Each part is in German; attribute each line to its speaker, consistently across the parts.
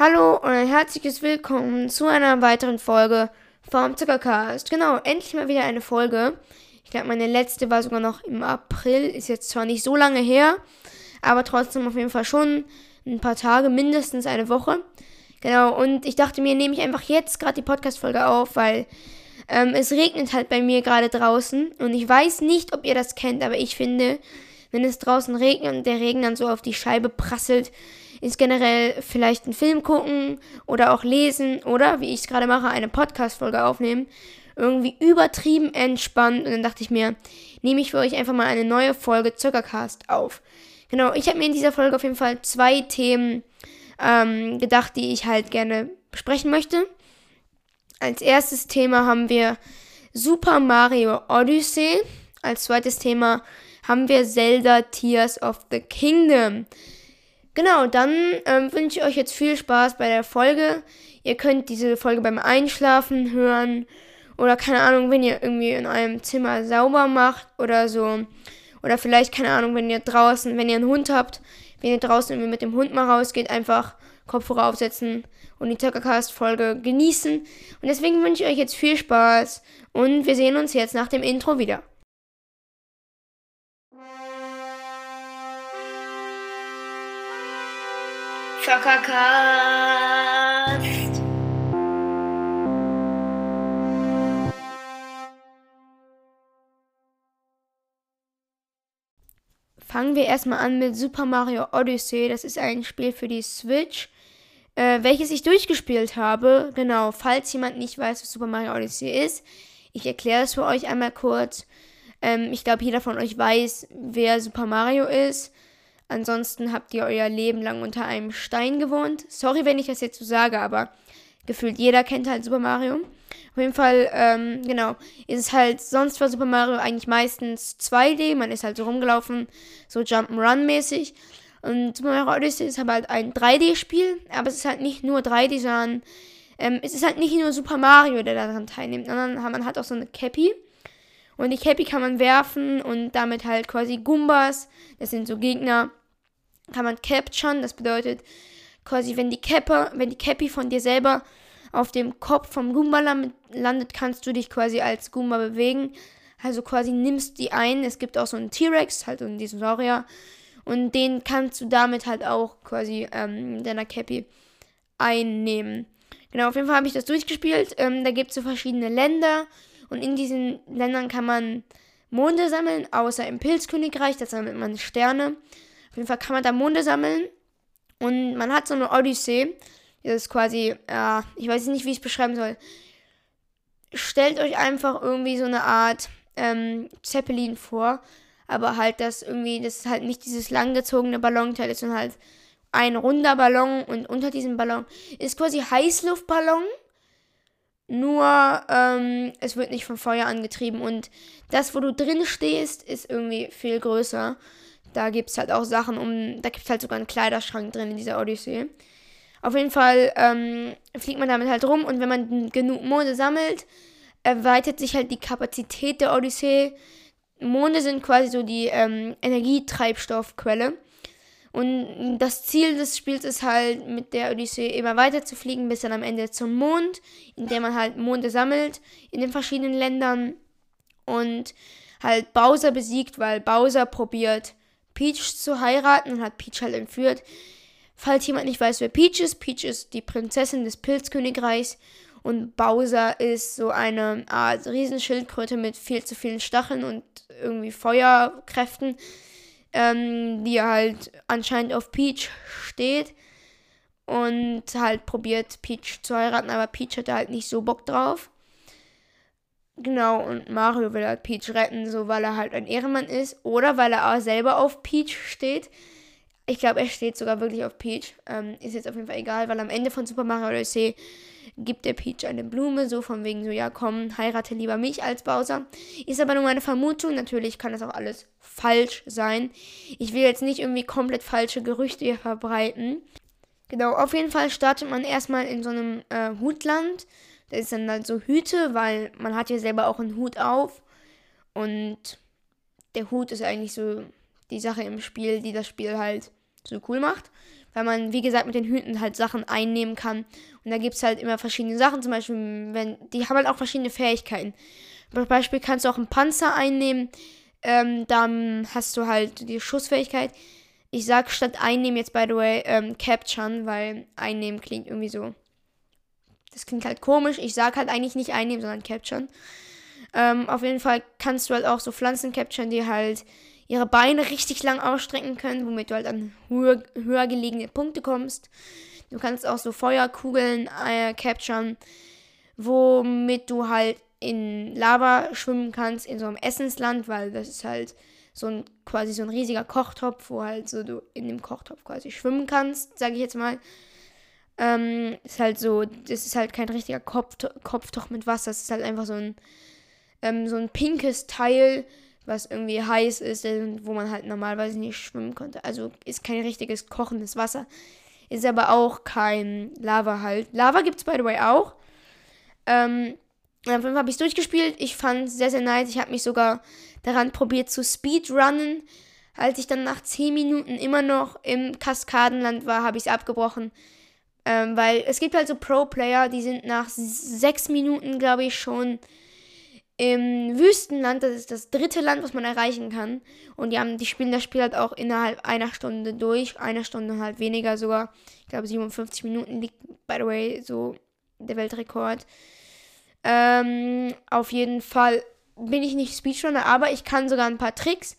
Speaker 1: Hallo und ein herzliches Willkommen zu einer weiteren Folge vom Zuckercast. Genau, endlich mal wieder eine Folge. Ich glaube, meine letzte war sogar noch im April. Ist jetzt zwar nicht so lange her, aber trotzdem auf jeden Fall schon ein paar Tage, mindestens eine Woche. Genau, und ich dachte mir, nehme ich einfach jetzt gerade die Podcast-Folge auf, weil ähm, es regnet halt bei mir gerade draußen. Und ich weiß nicht, ob ihr das kennt, aber ich finde, wenn es draußen regnet und der Regen dann so auf die Scheibe prasselt, ist generell vielleicht einen Film gucken oder auch lesen oder, wie ich es gerade mache, eine Podcast-Folge aufnehmen. Irgendwie übertrieben entspannt. Und dann dachte ich mir, nehme ich für euch einfach mal eine neue Folge Zuckercast auf. Genau, ich habe mir in dieser Folge auf jeden Fall zwei Themen ähm, gedacht, die ich halt gerne besprechen möchte. Als erstes Thema haben wir Super Mario Odyssey. Als zweites Thema haben wir Zelda Tears of the Kingdom. Genau, dann ähm, wünsche ich euch jetzt viel Spaß bei der Folge. Ihr könnt diese Folge beim Einschlafen hören oder keine Ahnung, wenn ihr irgendwie in eurem Zimmer sauber macht oder so. Oder vielleicht, keine Ahnung, wenn ihr draußen, wenn ihr einen Hund habt, wenn ihr draußen irgendwie mit dem Hund mal rausgeht, einfach Kopfhörer aufsetzen und die Zuckercast-Folge genießen. Und deswegen wünsche ich euch jetzt viel Spaß und wir sehen uns jetzt nach dem Intro wieder. Zuckercast. Fangen wir erstmal an mit Super Mario Odyssey. Das ist ein Spiel für die Switch, äh, welches ich durchgespielt habe. Genau, falls jemand nicht weiß, was Super Mario Odyssey ist, ich erkläre es für euch einmal kurz. Ähm, ich glaube, jeder von euch weiß, wer Super Mario ist. Ansonsten habt ihr euer Leben lang unter einem Stein gewohnt. Sorry, wenn ich das jetzt so sage, aber gefühlt jeder kennt halt Super Mario. Auf jeden Fall, ähm, genau, ist es halt, sonst war Super Mario eigentlich meistens 2D, man ist halt so rumgelaufen, so Jump'n'Run-mäßig. Und Super Mario Odyssey ist aber halt ein 3D-Spiel, aber es ist halt nicht nur 3D, sondern ähm, es ist halt nicht nur Super Mario, der daran teilnimmt, sondern man hat auch so eine Cappy. Und die Cappy kann man werfen und damit halt quasi Gumbas, das sind so Gegner, kann man capturen. Das bedeutet quasi, wenn die Cappe, wenn die Cappy von dir selber auf dem Kopf vom Goomba landet, kannst du dich quasi als Goomba bewegen. Also quasi nimmst die ein. Es gibt auch so einen T-Rex, halt so einen Dinosaurier. Und den kannst du damit halt auch quasi ähm, deiner Cappy einnehmen. Genau, auf jeden Fall habe ich das durchgespielt. Ähm, da gibt es so verschiedene Länder. Und in diesen Ländern kann man Monde sammeln, außer im Pilzkönigreich. Da sammelt man Sterne. Auf jeden Fall kann man da Monde sammeln. Und man hat so eine Odyssee. Das ist quasi, ja, ich weiß nicht, wie ich es beschreiben soll. Stellt euch einfach irgendwie so eine Art ähm, Zeppelin vor. Aber halt das irgendwie, das ist halt nicht dieses langgezogene Ballonteil, ist halt ein runder Ballon und unter diesem Ballon ist quasi Heißluftballon. Nur ähm, es wird nicht vom Feuer angetrieben und das, wo du drin stehst, ist irgendwie viel größer. Da gibt es halt auch Sachen um. Da gibt es halt sogar einen Kleiderschrank drin in dieser Odyssee. Auf jeden Fall ähm, fliegt man damit halt rum und wenn man genug Monde sammelt, erweitert sich halt die Kapazität der Odyssee. Monde sind quasi so die ähm, Energietreibstoffquelle. Und das Ziel des Spiels ist halt, mit der Odyssee immer weiter zu fliegen, bis dann am Ende zum Mond, in dem man halt Monde sammelt in den verschiedenen Ländern und halt Bowser besiegt, weil Bowser probiert Peach zu heiraten und hat Peach halt entführt. Falls jemand nicht weiß, wer Peach ist, Peach ist die Prinzessin des Pilzkönigreichs und Bowser ist so eine Art Riesenschildkröte mit viel zu vielen Stacheln und irgendwie Feuerkräften, ähm, die halt anscheinend auf Peach steht und halt probiert Peach zu heiraten, aber Peach hatte halt nicht so Bock drauf. Genau, und Mario will halt Peach retten, so weil er halt ein Ehrenmann ist. Oder weil er auch selber auf Peach steht. Ich glaube, er steht sogar wirklich auf Peach. Ähm, ist jetzt auf jeden Fall egal, weil am Ende von Super Mario Odyssey gibt der Peach eine Blume, so von wegen so, ja komm, heirate lieber mich als Bowser. Ist aber nur meine Vermutung, natürlich kann das auch alles falsch sein. Ich will jetzt nicht irgendwie komplett falsche Gerüchte hier verbreiten. Genau, auf jeden Fall startet man erstmal in so einem äh, Hutland das ist dann halt so Hüte, weil man hat ja selber auch einen Hut auf. Und der Hut ist eigentlich so die Sache im Spiel, die das Spiel halt so cool macht. Weil man, wie gesagt, mit den Hüten halt Sachen einnehmen kann. Und da gibt es halt immer verschiedene Sachen, zum Beispiel, wenn, die haben halt auch verschiedene Fähigkeiten. Zum Beispiel kannst du auch einen Panzer einnehmen, ähm, dann hast du halt die Schussfähigkeit. Ich sag statt einnehmen jetzt, by the way, ähm, capturen, weil einnehmen klingt irgendwie so. Das klingt halt komisch. Ich sag halt eigentlich nicht einnehmen, sondern capturen. Ähm, auf jeden Fall kannst du halt auch so Pflanzen capturen, die halt ihre Beine richtig lang ausstrecken können, womit du halt an höher, höher gelegene Punkte kommst. Du kannst auch so Feuerkugeln äh, capturen, womit du halt in Lava schwimmen kannst, in so einem Essensland, weil das ist halt so ein quasi so ein riesiger Kochtopf, wo halt so du in dem Kochtopf quasi schwimmen kannst, sage ich jetzt mal. Ähm, ist halt so, das ist halt kein richtiger Kopf, Kopftoch mit Wasser, das ist halt einfach so ein, ähm, so ein pinkes Teil, was irgendwie heiß ist, wo man halt normalerweise nicht schwimmen konnte. Also ist kein richtiges kochendes Wasser. Ist aber auch kein Lava halt. Lava gibt es by the way auch. Ähm, auf jeden Fall habe ich es durchgespielt. Ich fand es sehr, sehr nice. Ich habe mich sogar daran probiert zu speedrunnen. Als ich dann nach 10 Minuten immer noch im Kaskadenland war, habe ich es abgebrochen. Ähm, weil es gibt halt so Pro-Player, die sind nach 6 Minuten, glaube ich, schon im Wüstenland, das ist das dritte Land, was man erreichen kann. Und die, haben, die spielen das Spiel halt auch innerhalb einer Stunde durch. Einer Stunde halt weniger sogar. Ich glaube 57 Minuten liegt, by the way, so der Weltrekord. Ähm, auf jeden Fall bin ich nicht Speedrunner, aber ich kann sogar ein paar Tricks.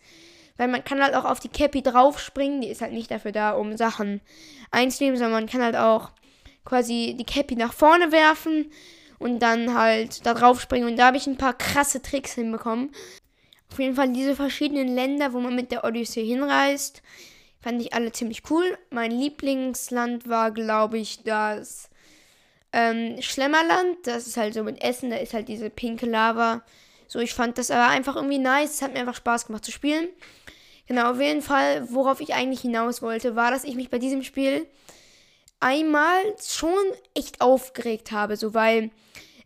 Speaker 1: Weil man kann halt auch auf die Cappy draufspringen. Die ist halt nicht dafür da, um Sachen einzunehmen, sondern man kann halt auch quasi die Cappy nach vorne werfen und dann halt da drauf springen. Und da habe ich ein paar krasse Tricks hinbekommen. Auf jeden Fall diese verschiedenen Länder, wo man mit der Odyssee hinreist, fand ich alle ziemlich cool. Mein Lieblingsland war, glaube ich, das ähm, Schlemmerland. Das ist halt so mit Essen, da ist halt diese pinke Lava. So, ich fand das aber einfach irgendwie nice. Es hat mir einfach Spaß gemacht zu spielen. Genau, auf jeden Fall, worauf ich eigentlich hinaus wollte, war, dass ich mich bei diesem Spiel einmal schon echt aufgeregt habe, so weil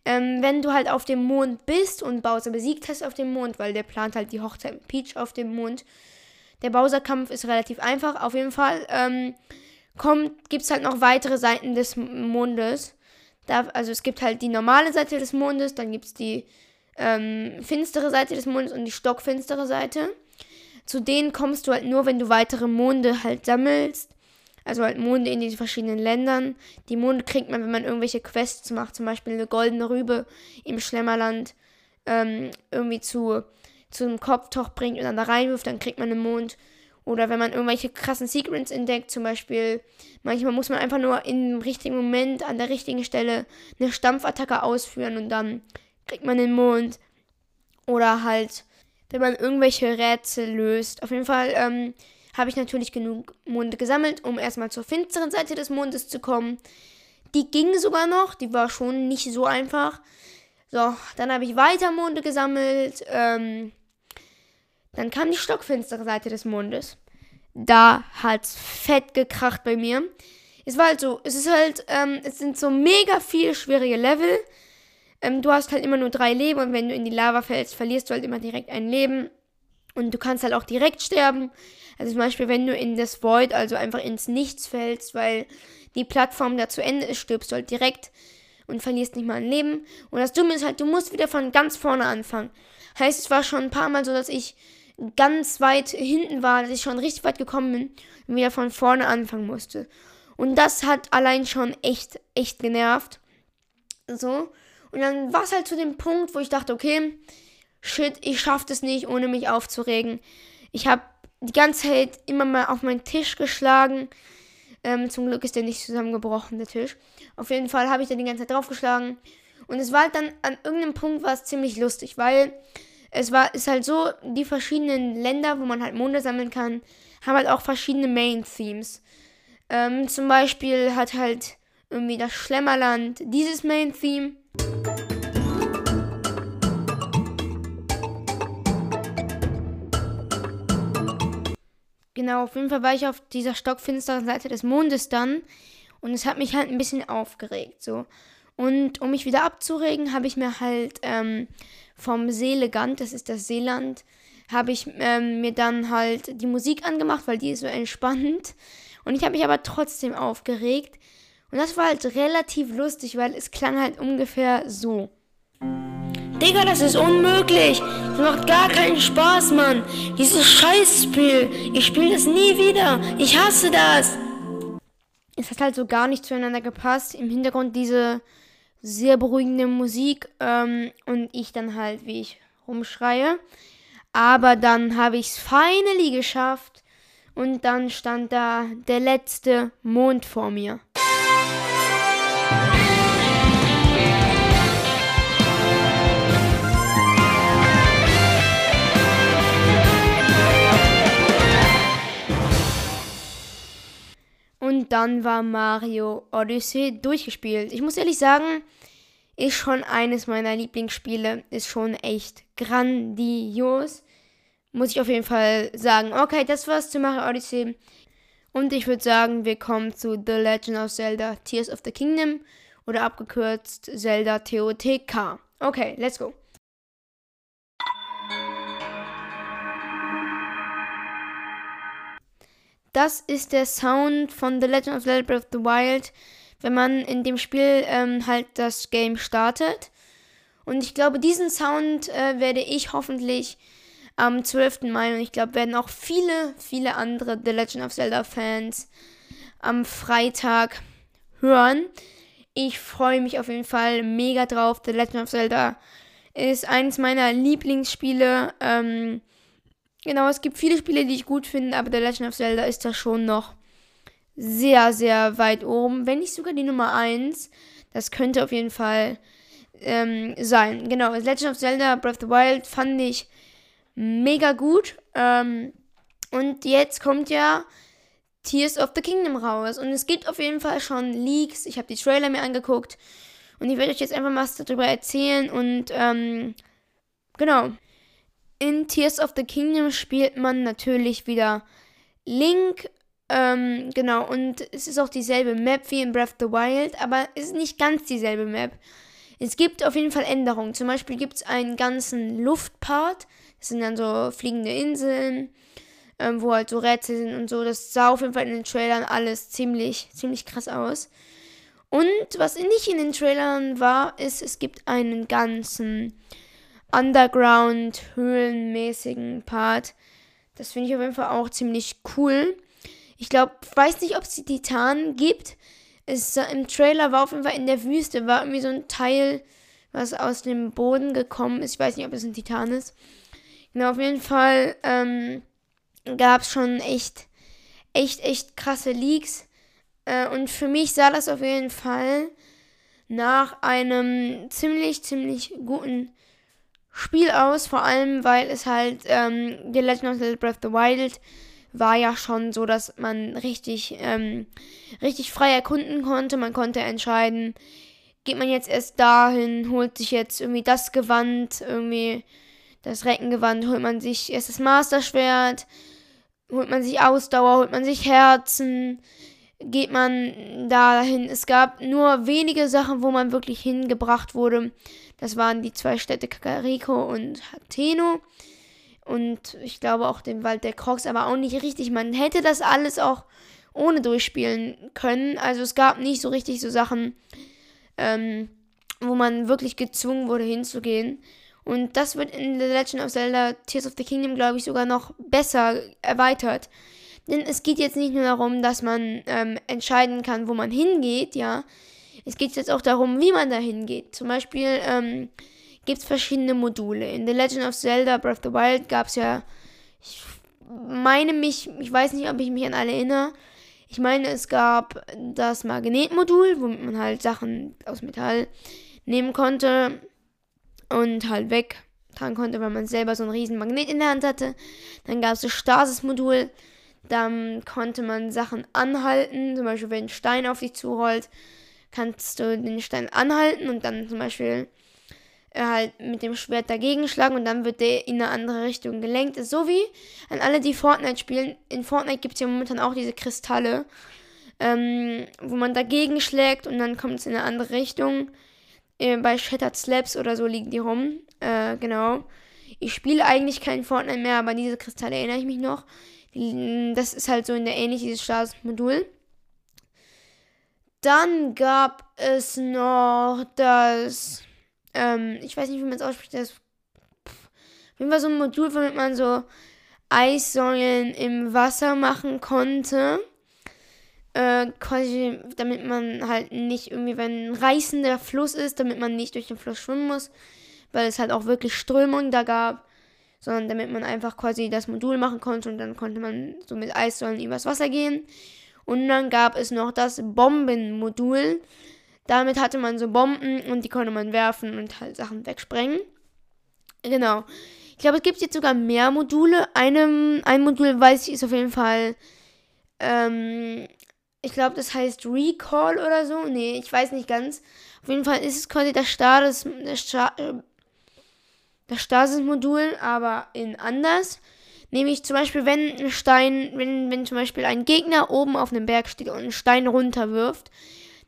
Speaker 1: ähm, wenn du halt auf dem Mond bist und Bowser besiegt hast auf dem Mond, weil der plant halt die Hochzeit mit Peach auf dem Mond. Der Bowser-Kampf ist relativ einfach, auf jeden Fall. Ähm, gibt es halt noch weitere Seiten des Mondes. Da, also es gibt halt die normale Seite des Mondes, dann gibt es die ähm, finstere Seite des Mondes und die stockfinstere Seite. Zu denen kommst du halt nur, wenn du weitere Monde halt sammelst. Also halt Monde in diesen verschiedenen Ländern. Die Monde kriegt man, wenn man irgendwelche Quests macht, zum Beispiel eine goldene Rübe im Schlemmerland ähm, irgendwie zu, zu einem Kopftoch bringt und dann da reinwirft, dann kriegt man einen Mond. Oder wenn man irgendwelche krassen Secrets entdeckt, zum Beispiel, manchmal muss man einfach nur im richtigen Moment an der richtigen Stelle eine Stampfattacke ausführen und dann kriegt man den Mond. Oder halt, wenn man irgendwelche Rätsel löst. Auf jeden Fall ähm, habe ich natürlich genug Monde gesammelt, um erstmal zur finsteren Seite des Mondes zu kommen. Die ging sogar noch, die war schon nicht so einfach. So, dann habe ich weiter Monde gesammelt. Ähm, dann kam die stockfinstere Seite des Mondes. Da hat's fett gekracht bei mir. Es war halt so, es ist halt, ähm, es sind so mega viele schwierige Level. Ähm, du hast halt immer nur drei Leben und wenn du in die Lava fällst, verlierst du halt immer direkt ein Leben. Und du kannst halt auch direkt sterben. Also zum Beispiel, wenn du in das Void, also einfach ins Nichts fällst, weil die Plattform da zu Ende ist, stirbst du halt direkt und verlierst nicht mal ein Leben. Und das Dumme ist halt, du musst wieder von ganz vorne anfangen. Heißt, es war schon ein paar Mal so, dass ich ganz weit hinten war, dass ich schon richtig weit gekommen bin und wieder von vorne anfangen musste. Und das hat allein schon echt, echt genervt. So. Und dann war es halt zu dem Punkt, wo ich dachte, okay, shit, ich schaff das nicht, ohne mich aufzuregen. Ich habe die ganze Zeit immer mal auf meinen Tisch geschlagen. Ähm, zum Glück ist der nicht zusammengebrochen, der Tisch. Auf jeden Fall habe ich da die ganze Zeit draufgeschlagen. Und es war halt dann an irgendeinem Punkt war es ziemlich lustig, weil es war, ist halt so, die verschiedenen Länder, wo man halt Monde sammeln kann, haben halt auch verschiedene Main-Themes. Ähm, zum Beispiel hat halt irgendwie das Schlemmerland dieses Main-Theme. Genau, auf jeden Fall war ich auf dieser stockfinsteren Seite des Mondes dann und es hat mich halt ein bisschen aufgeregt, so. Und um mich wieder abzuregen, habe ich mir halt ähm, vom Seelegant, das ist das Seeland, habe ich ähm, mir dann halt die Musik angemacht, weil die ist so entspannend. Und ich habe mich aber trotzdem aufgeregt. Und das war halt relativ lustig, weil es klang halt ungefähr so. Digga, das ist unmöglich. Das macht gar keinen Spaß, Mann. Dieses Scheißspiel. Ich spiele das nie wieder. Ich hasse das. Es hat halt so gar nicht zueinander gepasst. Im Hintergrund diese sehr beruhigende Musik ähm, und ich dann halt, wie ich rumschreie. Aber dann habe ich es finally geschafft und dann stand da der letzte Mond vor mir. Und dann war Mario Odyssey durchgespielt. Ich muss ehrlich sagen, ist schon eines meiner Lieblingsspiele. Ist schon echt grandios. Muss ich auf jeden Fall sagen. Okay, das war's zu Mario Odyssey. Und ich würde sagen, wir kommen zu The Legend of Zelda Tears of the Kingdom oder abgekürzt Zelda TOTK. Okay, let's go. Das ist der Sound von The Legend of Zelda Breath of the Wild, wenn man in dem Spiel ähm, halt das Game startet. Und ich glaube, diesen Sound äh, werde ich hoffentlich am 12. Mai und ich glaube, werden auch viele, viele andere The Legend of Zelda Fans am Freitag hören. Ich freue mich auf jeden Fall mega drauf. The Legend of Zelda ist eines meiner Lieblingsspiele. Ähm, Genau, es gibt viele Spiele, die ich gut finde, aber The Legend of Zelda ist da schon noch sehr, sehr weit oben. Wenn nicht sogar die Nummer 1. Das könnte auf jeden Fall ähm, sein. Genau, The Legend of Zelda Breath of the Wild fand ich mega gut. Ähm, und jetzt kommt ja Tears of the Kingdom raus. Und es gibt auf jeden Fall schon Leaks. Ich habe die Trailer mir angeguckt. Und ich werde euch jetzt einfach was darüber erzählen. Und ähm, genau. In Tears of the Kingdom spielt man natürlich wieder Link. Ähm, genau, und es ist auch dieselbe Map wie in Breath of the Wild, aber es ist nicht ganz dieselbe Map. Es gibt auf jeden Fall Änderungen. Zum Beispiel gibt es einen ganzen Luftpart. Das sind dann so fliegende Inseln, ähm, wo halt so Rätsel sind und so. Das sah auf jeden Fall in den Trailern alles ziemlich, ziemlich krass aus. Und was nicht in den Trailern war, ist, es gibt einen ganzen Underground, höhlenmäßigen Part. Das finde ich auf jeden Fall auch ziemlich cool. Ich glaube, weiß nicht, ob es die Titanen gibt. Es, Im Trailer war auf jeden Fall in der Wüste, war irgendwie so ein Teil, was aus dem Boden gekommen ist. Ich weiß nicht, ob es ein Titan ist. Genau, auf jeden Fall ähm, gab es schon echt, echt, echt krasse Leaks. Äh, und für mich sah das auf jeden Fall nach einem ziemlich, ziemlich guten Spiel aus, vor allem weil es halt ähm, The Legend of Zelda Breath of the Wild war ja schon so, dass man richtig, ähm, richtig frei erkunden konnte. Man konnte entscheiden, geht man jetzt erst dahin, holt sich jetzt irgendwie das Gewand, irgendwie das Reckengewand, holt man sich erst das Masterschwert, holt man sich Ausdauer, holt man sich Herzen, geht man dahin. Es gab nur wenige Sachen, wo man wirklich hingebracht wurde. Das waren die zwei Städte Kakariko und Hateno. Und ich glaube auch den Wald der Crocs, aber auch nicht richtig. Man hätte das alles auch ohne durchspielen können. Also es gab nicht so richtig so Sachen, ähm, wo man wirklich gezwungen wurde hinzugehen. Und das wird in The Legend of Zelda Tears of the Kingdom, glaube ich, sogar noch besser erweitert. Denn es geht jetzt nicht nur darum, dass man ähm, entscheiden kann, wo man hingeht, ja, es geht jetzt auch darum, wie man da hingeht. Zum Beispiel ähm, gibt es verschiedene Module. In The Legend of Zelda Breath of the Wild gab es ja, ich meine mich, ich weiß nicht, ob ich mich an alle erinnere. Ich meine, es gab das Magnetmodul, womit man halt Sachen aus Metall nehmen konnte und halt wegtragen konnte, weil man selber so einen riesen Magnet in der Hand hatte. Dann gab es das Stasis-Modul, dann konnte man Sachen anhalten, zum Beispiel wenn ein Stein auf dich zurollt, kannst du den Stein anhalten und dann zum Beispiel äh, halt mit dem Schwert dagegen schlagen und dann wird der in eine andere Richtung gelenkt. So wie an alle, die Fortnite spielen. In Fortnite gibt es ja momentan auch diese Kristalle, ähm, wo man dagegen schlägt und dann kommt es in eine andere Richtung. Äh, bei Shattered Slaps oder so liegen die rum. Äh, genau. Ich spiele eigentlich kein Fortnite mehr, aber diese Kristalle erinnere ich mich noch. Das ist halt so in der ähnlich dieses Statusmodul. Dann gab es noch das, ähm, ich weiß nicht, wie man es ausspricht, das, auf jeden Fall so ein Modul, womit man so Eissäulen im Wasser machen konnte. Äh, quasi, damit man halt nicht irgendwie, wenn ein reißender Fluss ist, damit man nicht durch den Fluss schwimmen muss, weil es halt auch wirklich Strömung da gab, sondern damit man einfach quasi das Modul machen konnte und dann konnte man so mit Eissäulen übers Wasser gehen. Und dann gab es noch das Bombenmodul. Damit hatte man so Bomben und die konnte man werfen und halt Sachen wegsprengen. Genau. Ich glaube, es gibt jetzt sogar mehr Module. Einem, ein Modul weiß ich ist auf jeden Fall. Ähm, ich glaube, das heißt Recall oder so. Nee, ich weiß nicht ganz. Auf jeden Fall ist es quasi das Status, das, Sta das Stasis-Modul, aber in anders. Nämlich zum Beispiel, wenn ein Stein, wenn, wenn zum Beispiel ein Gegner oben auf einem Berg steht und einen Stein runterwirft,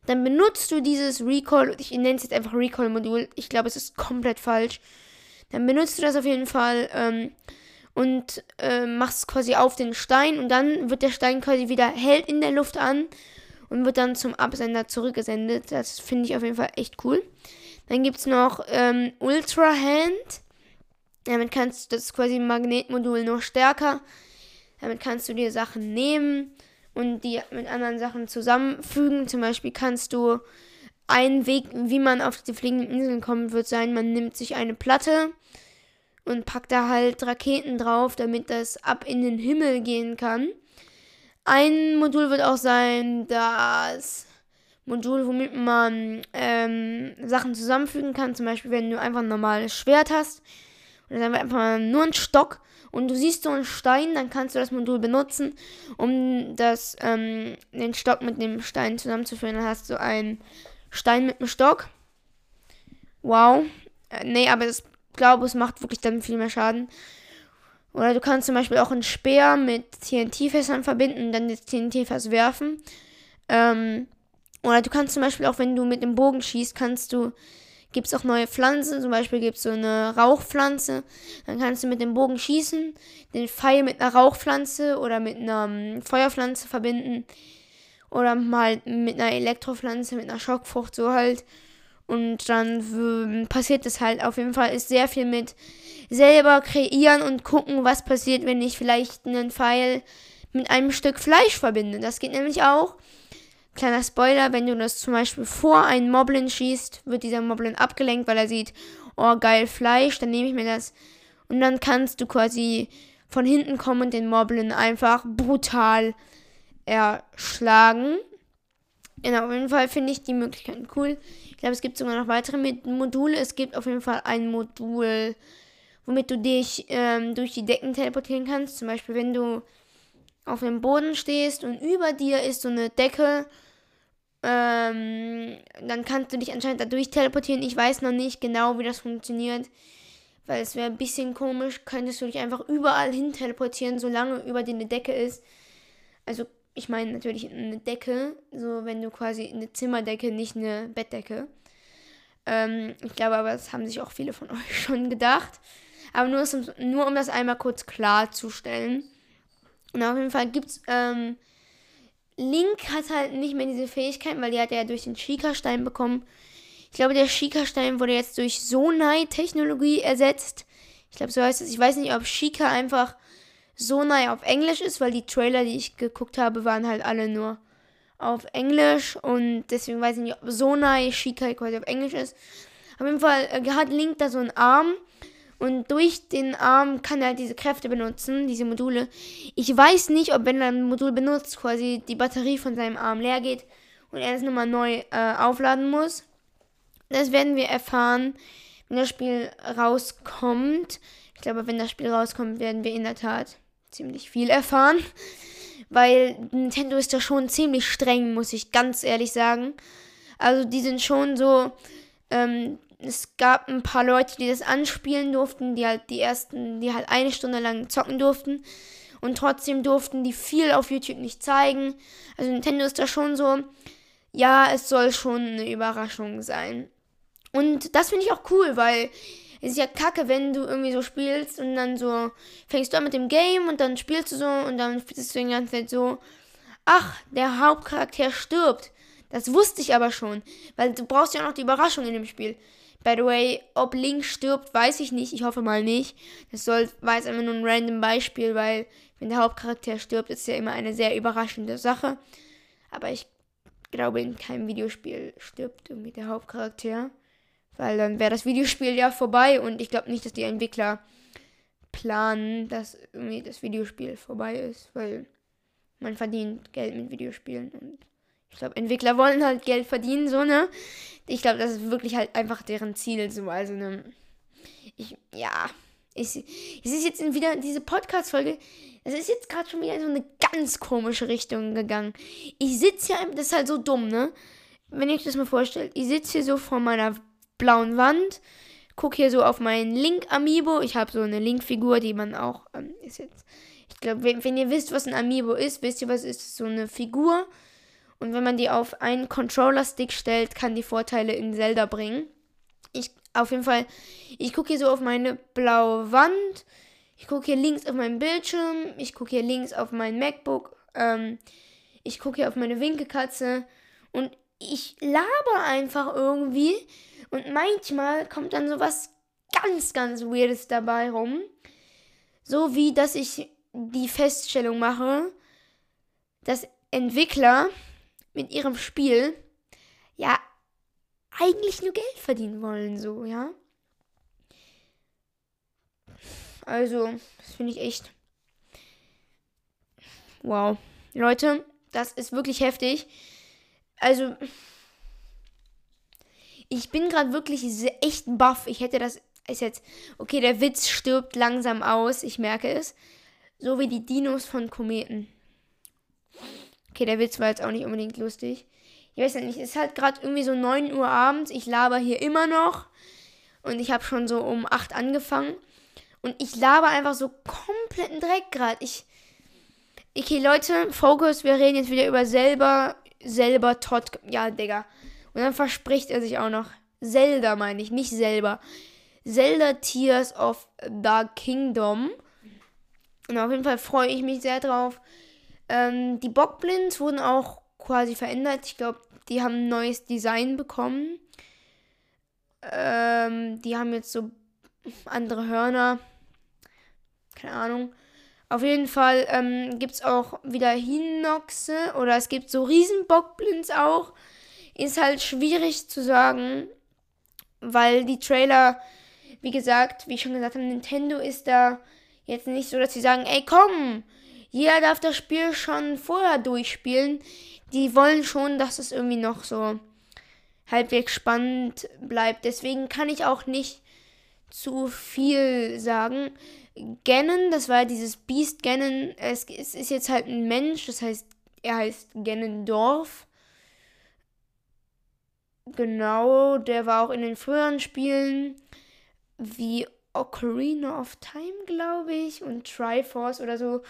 Speaker 1: dann benutzt du dieses Recall, ich nenne es jetzt einfach Recall-Modul, ich glaube, es ist komplett falsch. Dann benutzt du das auf jeden Fall ähm, und äh, machst quasi auf den Stein und dann wird der Stein quasi wieder hält in der Luft an und wird dann zum Absender zurückgesendet. Das finde ich auf jeden Fall echt cool. Dann gibt es noch ähm, Ultra Hand. Damit kannst du, das quasi Magnetmodul noch stärker. Damit kannst du dir Sachen nehmen und die mit anderen Sachen zusammenfügen. Zum Beispiel kannst du ein Weg, wie man auf die fliegenden Inseln kommt, wird sein, man nimmt sich eine Platte und packt da halt Raketen drauf, damit das ab in den Himmel gehen kann. Ein Modul wird auch sein, das Modul, womit man ähm, Sachen zusammenfügen kann. Zum Beispiel, wenn du einfach ein normales Schwert hast und dann einfach nur ein Stock und du siehst so einen Stein, dann kannst du das Modul benutzen, um das, ähm, den Stock mit dem Stein zusammenzuführen. Dann hast du einen Stein mit einem Stock. Wow. Äh, nee, aber ich glaube, es macht wirklich dann viel mehr Schaden. Oder du kannst zum Beispiel auch einen Speer mit TNT-Fässern verbinden und dann das TNT-Fass werfen. Ähm, oder du kannst zum Beispiel auch, wenn du mit dem Bogen schießt, kannst du, gibt es auch neue Pflanzen. Zum Beispiel gibt es so eine Rauchpflanze. Dann kannst du mit dem Bogen schießen, den Pfeil mit einer Rauchpflanze oder mit einer um, Feuerpflanze verbinden. Oder mal mit einer Elektropflanze, mit einer Schockfrucht, so halt. Und dann passiert das halt auf jeden Fall, ist sehr viel mit selber kreieren und gucken, was passiert, wenn ich vielleicht einen Pfeil mit einem Stück Fleisch verbinde. Das geht nämlich auch. Kleiner Spoiler, wenn du das zum Beispiel vor einen Moblin schießt, wird dieser Moblin abgelenkt, weil er sieht, oh geil Fleisch, dann nehme ich mir das. Und dann kannst du quasi von hinten kommen und den Moblin einfach brutal erschlagen. Genau, auf jeden Fall finde ich die Möglichkeiten cool. Ich glaube, es gibt sogar noch weitere Module. Es gibt auf jeden Fall ein Modul, womit du dich ähm, durch die Decken teleportieren kannst. Zum Beispiel, wenn du auf dem Boden stehst und über dir ist so eine Decke, ähm, dann kannst du dich anscheinend dadurch teleportieren. Ich weiß noch nicht genau, wie das funktioniert, weil es wäre ein bisschen komisch. Könntest du dich einfach überall hin teleportieren, solange über dir eine Decke ist. Also ich meine natürlich eine Decke, so wenn du quasi eine Zimmerdecke, nicht eine Bettdecke. Ähm, ich glaube aber, das haben sich auch viele von euch schon gedacht. Aber nur, nur um das einmal kurz klarzustellen. Und auf jeden Fall gibt's, ähm, Link hat halt nicht mehr diese Fähigkeit, weil die hat er ja durch den Shika-Stein bekommen. Ich glaube, der Shika-Stein wurde jetzt durch Sonai-Technologie ersetzt. Ich glaube, so heißt es. Ich weiß nicht, ob Shika einfach Sonai auf Englisch ist, weil die Trailer, die ich geguckt habe, waren halt alle nur auf Englisch und deswegen weiß ich nicht, ob Sonai Shikai quasi auf Englisch ist. Auf jeden Fall äh, hat Link da so einen Arm und durch den Arm kann er halt diese Kräfte benutzen, diese Module. Ich weiß nicht, ob wenn er ein Modul benutzt, quasi die Batterie von seinem Arm leer geht und er das nochmal neu äh, aufladen muss. Das werden wir erfahren, wenn das Spiel rauskommt. Ich glaube, wenn das Spiel rauskommt, werden wir in der Tat ziemlich viel erfahren. Weil Nintendo ist da schon ziemlich streng, muss ich ganz ehrlich sagen. Also die sind schon so. Ähm, es gab ein paar Leute, die das anspielen durften, die halt die ersten, die halt eine Stunde lang zocken durften. Und trotzdem durften die viel auf YouTube nicht zeigen. Also Nintendo ist da schon so, ja, es soll schon eine Überraschung sein. Und das finde ich auch cool, weil es ist ja kacke, wenn du irgendwie so spielst und dann so fängst du an mit dem Game und dann spielst du so und dann spielst du die ganze Zeit so, ach, der Hauptcharakter stirbt. Das wusste ich aber schon, weil du brauchst ja auch noch die Überraschung in dem Spiel. By the way, ob Link stirbt, weiß ich nicht. Ich hoffe mal nicht. Das soll, war jetzt einfach nur ein random Beispiel, weil wenn der Hauptcharakter stirbt, ist ja immer eine sehr überraschende Sache. Aber ich glaube, in keinem Videospiel stirbt irgendwie der Hauptcharakter. Weil dann wäre das Videospiel ja vorbei und ich glaube nicht, dass die Entwickler planen, dass irgendwie das Videospiel vorbei ist, weil man verdient Geld mit Videospielen und ich glaube, Entwickler wollen halt Geld verdienen, so, ne? Ich glaube, das ist wirklich halt einfach deren Ziel, so, also, ne? Ich, ja, ich, es ist jetzt wieder diese Podcast-Folge, es ist jetzt gerade schon wieder in so eine ganz komische Richtung gegangen. Ich sitze hier, das ist halt so dumm, ne? Wenn ich das mal vorstelle, ich sitze hier so vor meiner blauen Wand, gucke hier so auf meinen Link-Amiibo. Ich habe so eine Link-Figur, die man auch, ähm, ist jetzt, ich glaube, wenn, wenn, ihr wisst, was ein Amiibo ist, wisst ihr, was ist so eine Figur. Und wenn man die auf einen Controller-Stick stellt, kann die Vorteile in Zelda bringen. Ich, auf jeden Fall, ich gucke hier so auf meine blaue Wand. Ich gucke hier links auf meinen Bildschirm. Ich gucke hier links auf mein MacBook. Ähm, ich gucke hier auf meine Winkelkatze. Und ich laber einfach irgendwie. Und manchmal kommt dann so was ganz, ganz Weirdes dabei rum. So wie, dass ich die Feststellung mache, dass Entwickler mit ihrem Spiel ja eigentlich nur Geld verdienen wollen, so, ja. Also, das finde ich echt. Wow. Leute, das ist wirklich heftig. Also, ich bin gerade wirklich echt baff. Ich hätte das. Ist jetzt. Okay, der Witz stirbt langsam aus. Ich merke es. So wie die Dinos von Kometen. Okay, der Witz war jetzt auch nicht unbedingt lustig. Ich weiß ja nicht, es ist halt gerade irgendwie so 9 Uhr abends. Ich laber hier immer noch. Und ich habe schon so um 8 angefangen. Und ich laber einfach so kompletten Dreck gerade. Ich. Okay, Leute, Focus, wir reden jetzt wieder über selber, selber Todd. Ja, Digga. Und dann verspricht er sich auch noch. Zelda meine ich, nicht selber. Zelda Tears of the Kingdom. Und auf jeden Fall freue ich mich sehr drauf. Ähm, die Bockblinds wurden auch quasi verändert. Ich glaube, die haben ein neues Design bekommen. Ähm, die haben jetzt so andere Hörner. Keine Ahnung. Auf jeden Fall ähm, gibt es auch wieder Hinoxe oder es gibt so Riesenbockblinds auch. Ist halt schwierig zu sagen, weil die Trailer, wie gesagt, wie ich schon gesagt habe, Nintendo ist da jetzt nicht so, dass sie sagen, ey komm, jeder darf das Spiel schon vorher durchspielen. Die wollen schon, dass es irgendwie noch so halbwegs spannend bleibt. Deswegen kann ich auch nicht zu viel sagen. Ganon, das war dieses Beast Ganon, es, es ist jetzt halt ein Mensch, das heißt, er heißt Ganondorf. Genau, der war auch in den früheren Spielen wie Ocarina of Time, glaube ich, und Triforce oder so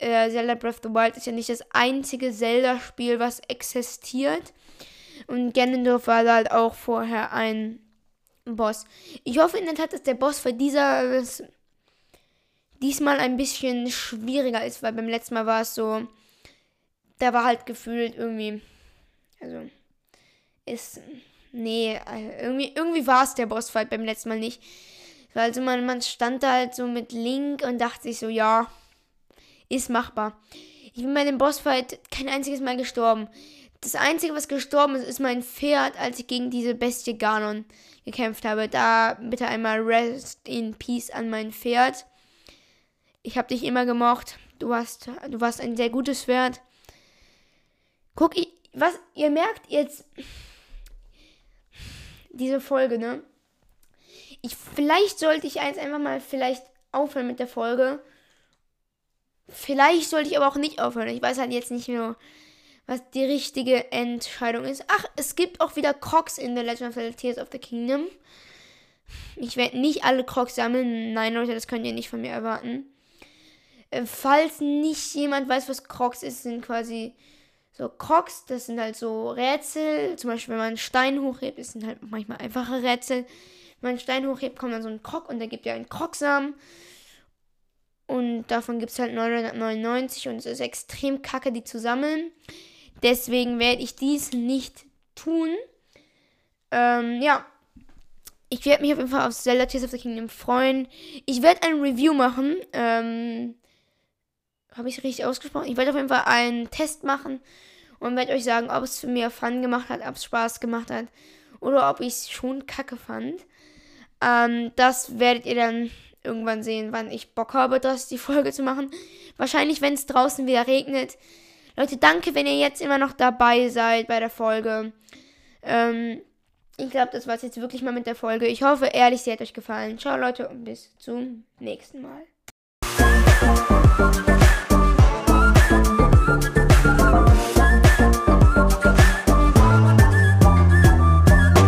Speaker 1: äh, Zelda Breath of the Wild ist ja nicht das einzige Zelda-Spiel, was existiert. Und Ganondorf war halt auch vorher ein Boss. Ich hoffe in der Tat, dass der Boss für dieser diesmal ein bisschen schwieriger ist, weil beim letzten Mal war es so, da war halt gefühlt irgendwie, also ist, nee, irgendwie, irgendwie war es der Bossfight beim letzten Mal nicht. Also man, man stand da halt so mit Link und dachte sich so, ja, ist machbar. Ich bin bei dem Bossfight kein einziges Mal gestorben. Das Einzige, was gestorben ist, ist mein Pferd, als ich gegen diese Bestie Ganon gekämpft habe. Da bitte einmal Rest in Peace an mein Pferd. Ich habe dich immer gemocht. Du hast, du warst ein sehr gutes Pferd. Guck, ich, was ihr merkt jetzt diese Folge, ne? Ich vielleicht sollte ich eins einfach mal vielleicht aufhören mit der Folge Vielleicht sollte ich aber auch nicht aufhören. Ich weiß halt jetzt nicht mehr, was die richtige Entscheidung ist. Ach, es gibt auch wieder Crocs in The Legend of the Tears of the Kingdom. Ich werde nicht alle Crocs sammeln. Nein, Leute, das könnt ihr nicht von mir erwarten. Äh, falls nicht jemand weiß, was Crocs ist, sind quasi so Crocs. Das sind halt so Rätsel. Zum Beispiel, wenn man einen Stein hochhebt, das sind halt manchmal einfache Rätsel. Wenn man einen Stein hochhebt, kommt dann so ein Krog und der gibt ja einen Krogsamen. Und davon gibt es halt 999 und es ist extrem kacke, die zu sammeln. Deswegen werde ich dies nicht tun. Ähm, ja. Ich werde mich auf jeden Fall auf Zelda Tears of the Kingdom freuen. Ich werde ein Review machen. Ähm, Habe ich richtig ausgesprochen? Ich werde auf jeden Fall einen Test machen und werde euch sagen, ob es für mir Fun gemacht hat, ob es Spaß gemacht hat oder ob ich es schon kacke fand. Ähm, das werdet ihr dann irgendwann sehen, wann ich Bock habe, das die Folge zu machen. Wahrscheinlich, wenn es draußen wieder regnet. Leute, danke, wenn ihr jetzt immer noch dabei seid bei der Folge. Ähm, ich glaube, das war es jetzt wirklich mal mit der Folge. Ich hoffe ehrlich, sie hat euch gefallen. Ciao, Leute, und bis zum nächsten Mal.